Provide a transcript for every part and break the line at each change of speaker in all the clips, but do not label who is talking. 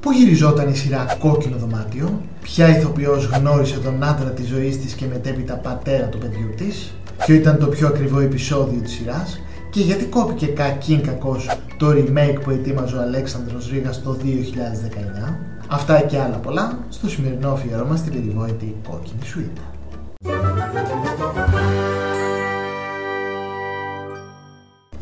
Πού γυριζόταν η σειρά Κόκκινο Δωμάτιο, ποια ηθοποιός γνώρισε τον άντρα της ζωής της και μετέπειτα πατέρα του παιδιού της, ποιο ήταν το πιο ακριβό επεισόδιο της σειράς; Και γιατί κόπηκε κακήν κακός το remake που ετοίμαζε ο Αλέξανδρος Ρήγας το 2019. Αυτά και άλλα πολλά στο σημερινό αφιερώμα στην περιβόητη Κόκκινη Σουίτα.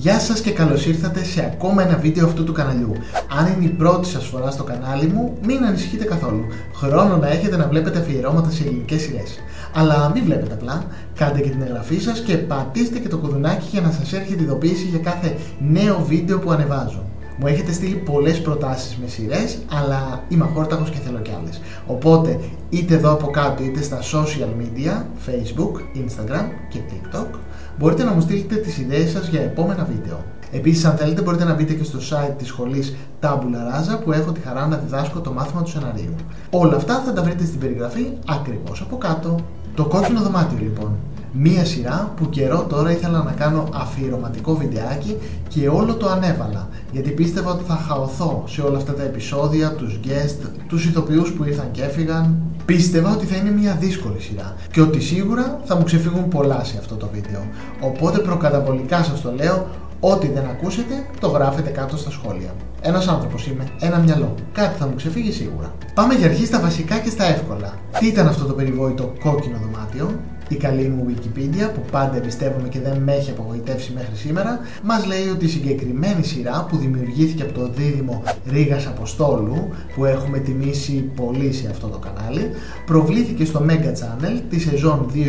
Γεια σας και καλώς ήρθατε σε ακόμα ένα βίντεο αυτού του καναλιού. Αν είναι η πρώτη σας φορά στο κανάλι μου, μην ανησυχείτε καθόλου. Χρόνο να έχετε να βλέπετε αφιερώματα σε ελληνικές σειρές. Αλλά μην βλέπετε απλά, κάντε και την εγγραφή σας και πατήστε και το κουδουνάκι για να σας έρχεται ειδοποίηση για κάθε νέο βίντεο που ανεβάζω. Μου έχετε στείλει πολλές προτάσεις με σειρές, αλλά είμαι αχόρταγος και θέλω κι άλλες. Οπότε, είτε εδώ από κάτω, είτε στα social media, Facebook, Instagram και TikTok, μπορείτε να μου στείλετε τις ιδέες σας για επόμενα βίντεο. Επίσης, αν θέλετε, μπορείτε να μπείτε και στο site της σχολής Tabula Rasa που έχω τη χαρά να διδάσκω το μάθημα του σεναρίου. Όλα αυτά θα τα βρείτε στην περιγραφή ακριβώς από κάτω. Το κόκκινο δωμάτιο λοιπόν. Μία σειρά που καιρό τώρα ήθελα να κάνω αφιερωματικό βιντεάκι και όλο το ανέβαλα γιατί πίστευα ότι θα χαωθώ σε όλα αυτά τα επεισόδια, τους guest, τους ηθοποιούς που ήρθαν και έφυγαν. Πίστευα ότι θα είναι μια δύσκολη σειρά και ότι σίγουρα θα μου ξεφύγουν πολλά σε αυτό το βίντεο. Οπότε προκαταβολικά σας το λέω, ό,τι δεν ακούσετε το γράφετε κάτω στα σχόλια. Ένας άνθρωπος είμαι, ένα μυαλό. Κάτι θα μου ξεφύγει σίγουρα. Πάμε για αρχή στα βασικά και στα εύκολα. Τι ήταν αυτό το περιβόητο κόκκινο δωμάτιο, η καλή μου Wikipedia που πάντα εμπιστεύομαι και δεν με έχει απογοητεύσει μέχρι σήμερα μας λέει ότι η συγκεκριμένη σειρά που δημιουργήθηκε από το δίδυμο Ρήγας Αποστόλου που έχουμε τιμήσει πολύ σε αυτό το κανάλι προβλήθηκε στο Mega Channel τη σεζόν 2005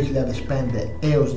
έως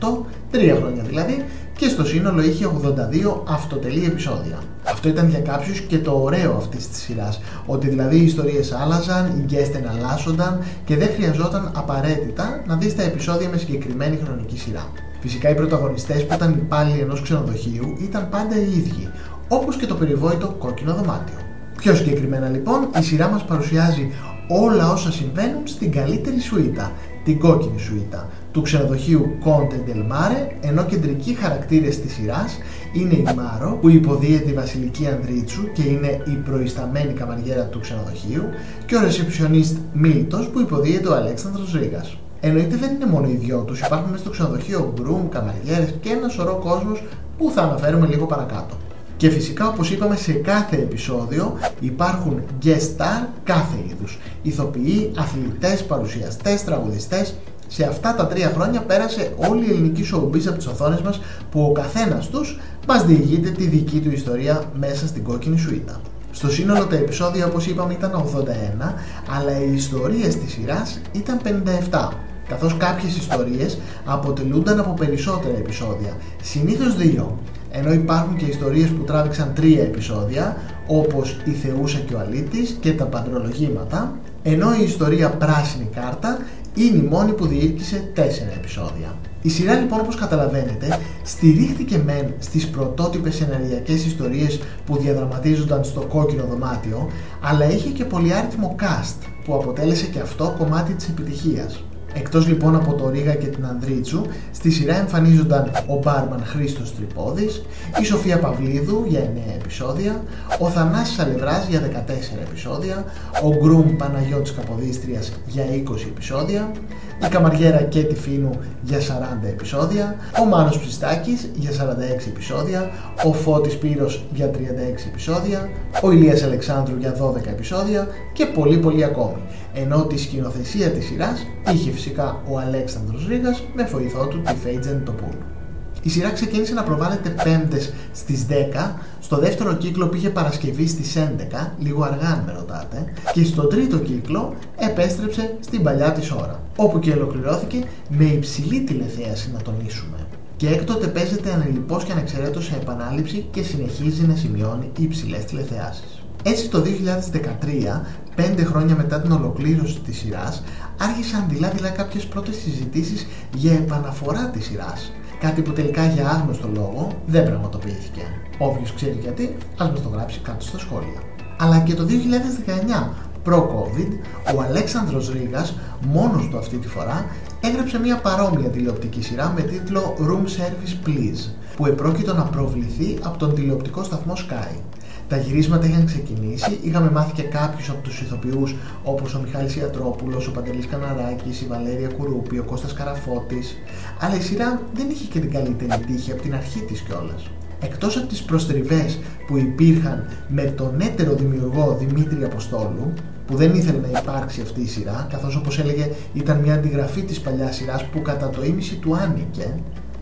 2008 τρία χρόνια δηλαδή και στο σύνολο είχε 82 αυτοτελή επεισόδια. Αυτό ήταν για κάποιους και το ωραίο αυτής της σειράς. Ότι δηλαδή οι ιστορίες άλλαζαν, οι guest εναλλάσσονταν και δεν χρειαζόταν απαραίτητα να δεις τα επεισόδια με συγκεκριμένη χρονική σειρά. Φυσικά οι πρωταγωνιστές που ήταν υπάλληλοι ενός ξενοδοχείου ήταν πάντα οι ίδιοι, όπως και το περιβόητο κόκκινο δωμάτιο. Πιο συγκεκριμένα λοιπόν, η σειρά μας παρουσιάζει όλα όσα συμβαίνουν στην καλύτερη σουίτα, την κόκκινη σουίτα του ξενοδοχείου Conte del Mare, ενώ κεντρικοί χαρακτήρες της σειράς είναι η Μάρο που υποδίεται η Βασιλική Ανδρίτσου και είναι η προϊσταμένη καμαριέρα του ξενοδοχείου και ο ρεσεψιονίστ Μίλτος που υποδίεται ο Αλέξανδρος Ρήγας. Εννοείται δεν είναι μόνο οι δυο τους, υπάρχουν μέσα στο ξενοδοχείο γκρουμ, καμαριέρες και ένα σωρό κόσμος που θα αναφέρουμε λίγο παρακάτω. Και φυσικά όπως είπαμε σε κάθε επεισόδιο υπάρχουν guest star κάθε είδους. Ηθοποιοί, αθλητές, παρουσιαστές, τραγουδιστές. Σε αυτά τα τρία χρόνια πέρασε όλη η ελληνική showbiz από τις οθόνες μας που ο καθένας τους μας διηγείται τη δική του ιστορία μέσα στην κόκκινη σουίτα. Στο σύνολο τα επεισόδια όπως είπαμε ήταν 81, αλλά οι ιστορίες της σειράς ήταν 57 καθώς κάποιες ιστορίες αποτελούνταν από περισσότερα επεισόδια, συνήθως δύο ενώ υπάρχουν και ιστορίες που τράβηξαν τρία επεισόδια όπως η Θεούσα και ο Αλήτης και τα παντρολογήματα ενώ η ιστορία Πράσινη Κάρτα είναι η μόνη που διήρκησε τέσσερα επεισόδια. Η σειρά λοιπόν όπως καταλαβαίνετε στηρίχθηκε μεν στις πρωτότυπες σεναριακές ιστορίες που διαδραματίζονταν στο κόκκινο δωμάτιο αλλά είχε και πολυάριθμο cast που αποτέλεσε και αυτό κομμάτι της επιτυχίας. Εκτός λοιπόν από το Ρίγα και την Ανδρίτσου, στη σειρά εμφανίζονταν ο Μπάρμαν Χρήστος Τρυπόδης, η Σοφία Παυλίδου για 9 επεισόδια, ο Θανάσης Αλευράς για 14 επεισόδια, ο Γκρουμ Παναγιώτης Καποδίστριας για 20 επεισόδια, η Καμαριέρα Κέτη Φίνου για 40 επεισόδια, ο Μάνος Ψιστάκης για 46 επεισόδια, ο Φώτης Πύρος για 36 επεισόδια, ο Ηλίας Αλεξάνδρου για 12 επεισόδια και πολύ πολύ ακόμη. Ενώ τη σκηνοθεσία της σειράς είχε φυσικά ο Αλέξανδρος Ρήγας με βοηθό του τη Φέιτζεν Τοπούλου. Η σειρά ξεκίνησε να προβάλλεται πέμπτες στις 10, στο δεύτερο κύκλο πήγε Παρασκευή στις 11, λίγο αργά αν με ρωτάτε, και στο τρίτο κύκλο επέστρεψε στην παλιά της ώρα, όπου και ολοκληρώθηκε με υψηλή τηλεθέαση να τονίσουμε. Και έκτοτε παίζεται ανελειπώς και ανεξαιρέτως σε επανάληψη και συνεχίζει να σημειώνει υψηλές τηλεθεάσεις. Έτσι το 2013, πέντε χρόνια μετά την ολοκλήρωση της σειράς, άρχισαν δειλά-δειλά κάποιες πρώτες συζητήσεις για επαναφορά της σειράς. Κάτι που τελικά για άγνωστο λόγο δεν πραγματοποιήθηκε. Όποιος ξέρει γιατί, ας μας το γράψει κάτω στα σχόλια. Αλλά και το 2019, προ-COVID, ο Αλέξανδρος Ρήγας, μόνος του αυτή τη φορά, έγραψε μια παρόμοια τηλεοπτική σειρά με τίτλο Room Service Please, που επρόκειτο να προβληθεί από τον τηλεοπτικό σταθμό Sky. Τα γυρίσματα είχαν ξεκινήσει, είχαμε μάθει και κάποιους από τους ηθοποιούς όπως ο Μιχάλης Ιατρόπουλος, ο Παντελής Καναράκης, η Βαλέρια Κουρούπη, ο Κώστας Καραφώτης. Αλλά η σειρά δεν είχε και την καλύτερη τύχη από την αρχή της κιόλας. Εκτός από τις προστριβές που υπήρχαν με τον έτερο δημιουργό Δημήτρη Αποστόλου, που δεν ήθελε να υπάρξει αυτή η σειρά, καθώς όπως έλεγε ήταν μια αντιγραφή της παλιάς σειράς που κατά το ίμιση του άνοικε,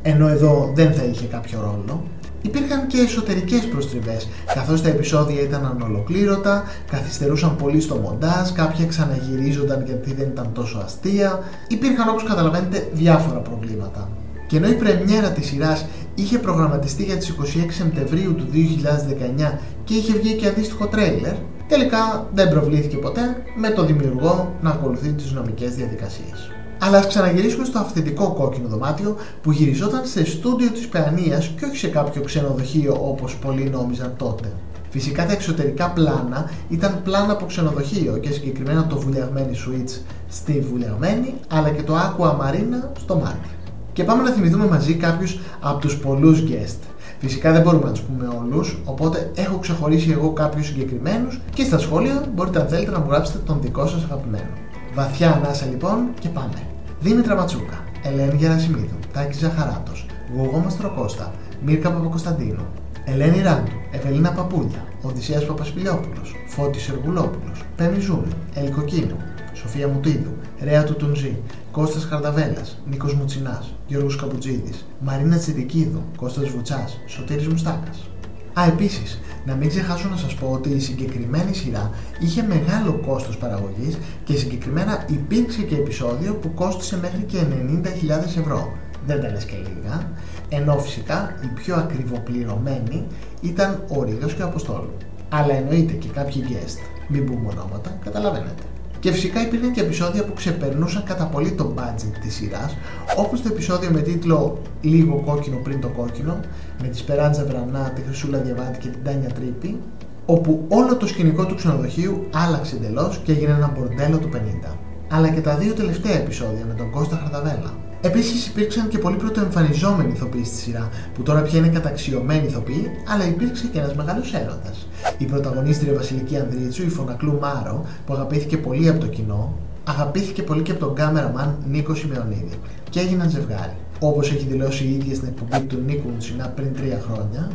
ενώ εδώ δεν θα είχε κάποιο ρόλο. Υπήρχαν και εσωτερικές προστριβές, καθώς τα επεισόδια ήταν ανολοκλήρωτα, καθυστερούσαν πολύ στο μοντάζ, κάποια ξαναγυρίζονταν γιατί δεν ήταν τόσο αστεία. Υπήρχαν όπως καταλαβαίνετε διάφορα προβλήματα. Και ενώ η πρεμιέρα της σειράς είχε προγραμματιστεί για τις 26 Σεπτεμβρίου του 2019 και είχε βγει και αντίστοιχο τρέιλερ, τελικά δεν προβλήθηκε ποτέ με το δημιουργό να ακολουθεί τις νομικές διαδικασίες. Αλλά ας ξαναγυρίσουμε στο αυθεντικό κόκκινο δωμάτιο που γυριζόταν σε στούντιο της Παιανίας και όχι σε κάποιο ξενοδοχείο όπως πολλοί νόμιζαν τότε. Φυσικά τα εξωτερικά πλάνα ήταν πλάνα από ξενοδοχείο και συγκεκριμένα το βουλιαγμένη switch στη βουλιαγμένη αλλά και το aqua marina στο μάτι. Και πάμε να θυμηθούμε μαζί κάποιους από τους πολλούς guest. Φυσικά δεν μπορούμε να τους πούμε όλους, οπότε έχω ξεχωρίσει εγώ κάποιους συγκεκριμένους και στα σχόλια μπορείτε αν θέλετε να μου γράψετε τον δικό σας αγαπημένο. Βαθιά ανάσα λοιπόν και πάμε. Δήμητρα Ματσούκα, Ελένη Γερασιμίδου, Τάκης Ζαχαράτος, Γογό Μαστροκώστα, Μίρκα Παπακοσταντίνου, Ελένη Ράντου, Ευελίνα Παπούλια, Οδυσσέας Παπασπιλιόπουλος, Φώτης Εργουλόπουλος, Πέμι Ζούνη, Ελικοκίνου, Σοφία Μουτίδου, Ρέα του Τουνζή, Κώστας Χαρδαβέλας, Νίκος Μουτσινάς, Γιώργος Καμπουτζίδης, Μαρίνα Τσιδικίδου, Κώστας Βουτσάς, Σωτήρης Μουστάκας. Α, επίσης, να μην ξεχάσω να σας πω ότι η συγκεκριμένη σειρά είχε μεγάλο κόστος παραγωγής και συγκεκριμένα υπήρξε και επεισόδιο που κόστησε μέχρι και 90.000 ευρώ. Δεν τα λες και λίγα. Ενώ φυσικά οι πιο ακριβοπληρωμένοι ήταν ο Ρίγος και ο Αποστόλου. Αλλά εννοείται και κάποιοι guest. Μην πούμε ονόματα, καταλαβαίνετε. Και φυσικά υπήρχαν και επεισόδια που ξεπερνούσαν κατά πολύ το budget της σειράς, όπως το επεισόδιο με τίτλο «Λίγο κόκκινο πριν το κόκκινο», με τη Σπεράντζα Βρανά, τη Χρυσούλα Διαβάτη και την Τάνια Τρίπη, όπου όλο το σκηνικό του ξενοδοχείου άλλαξε εντελώς και έγινε ένα μπορντέλο του 50. Αλλά και τα δύο τελευταία επεισόδια με τον Κώστα Χαρδαβέλα. Επίσης υπήρξαν και πολύ πρωτοεμφανιζόμενοι ηθοποιοί στη σειρά, που τώρα πια είναι καταξιωμένοι ηθοποιοί, αλλά υπήρξε και ένας μεγάλος έρωτας. Η πρωταγωνίστρια Βασιλική Ανδρίτσου, η φωνακλού Μάρο, που αγαπήθηκε πολύ από το κοινό, αγαπήθηκε πολύ και από τον κάμεραμαν Νίκο Σιμεωνίδη και έγιναν ζευγάρι. Όπως έχει δηλώσει η ίδια στην εκπομπή του Νίκου Μουτσινά πριν τρία χρόνια,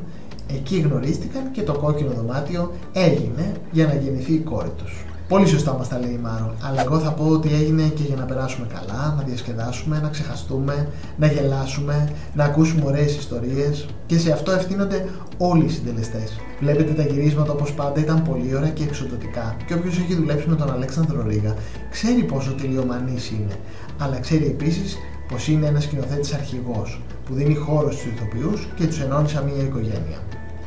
εκεί γνωρίστηκαν και το κόκκινο δωμάτιο έγινε για να γεννηθεί η κόρη τους. Πολύ σωστά μας τα λέει η Μάρο. Αλλά εγώ θα πω ότι έγινε και για να περάσουμε καλά, να διασκεδάσουμε, να ξεχαστούμε, να γελάσουμε, να ακούσουμε ωραίες ιστορίες και σε αυτό ευθύνονται όλοι οι συντελεστές. Βλέπετε τα γυρίσματα όπως πάντα ήταν πολύ ωραία και εξοδοτικά. Και όποιος έχει δουλέψει με τον Αλέξανδρο Ρίγα ξέρει πόσο τελειομανής είναι. Αλλά ξέρει επίσης πως είναι ένας σκηνοθέτης αρχηγός που δίνει χώρο στους ηθοποιούς και τους ενώνει σαν μια οικογένεια.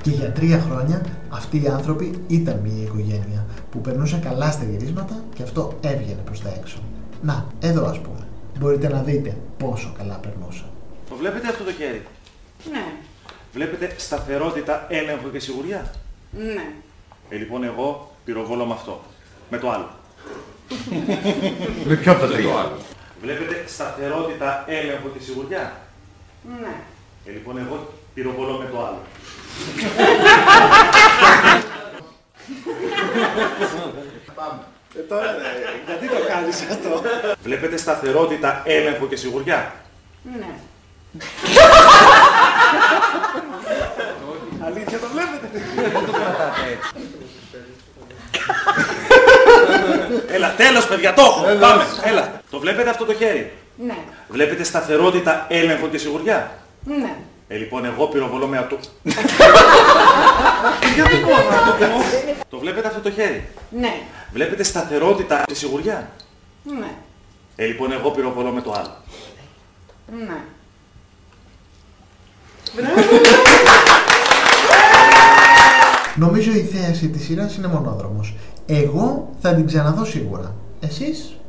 Και για τρία χρόνια αυτοί οι άνθρωποι ήταν μια οικογένεια που περνούσαν καλά στα γυρίσματα και αυτό έβγαινε προς τα έξω. Να, εδώ ας πούμε. Μπορείτε να δείτε πόσο καλά περνούσαν.
Το βλέπετε αυτό το χέρι;
Ναι.
Βλέπετε σταθερότητα, έλεγχο και σιγουριά;
Ναι.
Ε, λοιπόν, εγώ πυροβόλω με αυτό. Με το άλλο.
Με ποιο από τα τρία;
Βλέπετε σταθερότητα, έλεγχο και σιγουριά;
Ναι.
Ε, λοιπόν, εγώ πυροβολώ με το άλλο.
Ε, τώρα, ε, γιατί το κάνεις αυτό;
Βλέπετε σταθερότητα, έλεγχο και σιγουριά.
Ναι.
Αλήθεια το βλέπετε;
Έλα, τέλος παιδιά, το έχω. Πάμε, έλα. Το βλέπετε αυτό το χέρι;
Ναι.
Βλέπετε σταθερότητα, έλεγχο και σιγουριά;
Ναι.
Ε, λοιπόν, εγώ πυροβολώ με αυτό.
Γιατί μπορώ να το πω.
Το βλέπετε αυτό το χέρι;
Ναι.
Βλέπετε σταθερότητα και σιγουριά;
Ναι.
Ε, λοιπόν, εγώ πυροβολώ με το άλλο.
Ναι.
Νομίζω η θέαση της σειράς είναι μονόδρομος. Εγώ θα την ξαναδώ σίγουρα. Εσείς;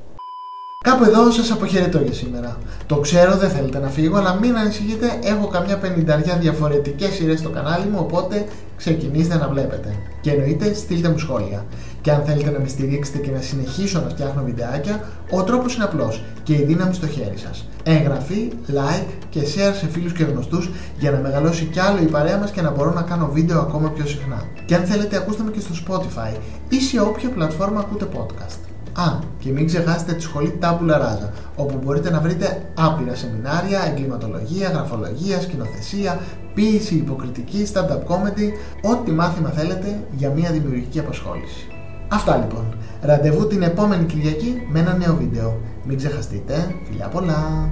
Κάπου εδώ σας αποχαιρετώ για σήμερα. Το ξέρω δεν θέλετε να φύγω, αλλά μην ανησυχείτε, έχω καμιά πενηνταριά διαφορετικές σειρές στο κανάλι μου, οπότε ξεκινήστε να βλέπετε. Και εννοείται στείλτε μου σχόλια. Και αν θέλετε να με στηρίξετε και να συνεχίσω να φτιάχνω βιντεάκια, ο τρόπος είναι απλός και η δύναμη στο χέρι σας. Εγγραφή, like και share σε φίλους και γνωστούς για να μεγαλώσει κι άλλο η παρέα μας και να μπορώ να κάνω βίντεο ακόμα πιο συχνά. Και αν θέλετε ακούστε με και στο Spotify ή σε όποια πλατφόρμα ακούτε podcast. Α, και μην ξεχάσετε τη σχολή Tabula Rasa, όπου μπορείτε να βρείτε άπειρα σεμινάρια, εγκληματολογία, γραφολογία, σκηνοθεσία, ποίηση, υποκριτική, stand-up comedy, ό,τι μάθημα θέλετε για μια δημιουργική απασχόληση. Αυτά λοιπόν. Ραντεβού την επόμενη Κυριακή με ένα νέο βίντεο. Μην ξεχαστείτε. Φιλιά πολλά!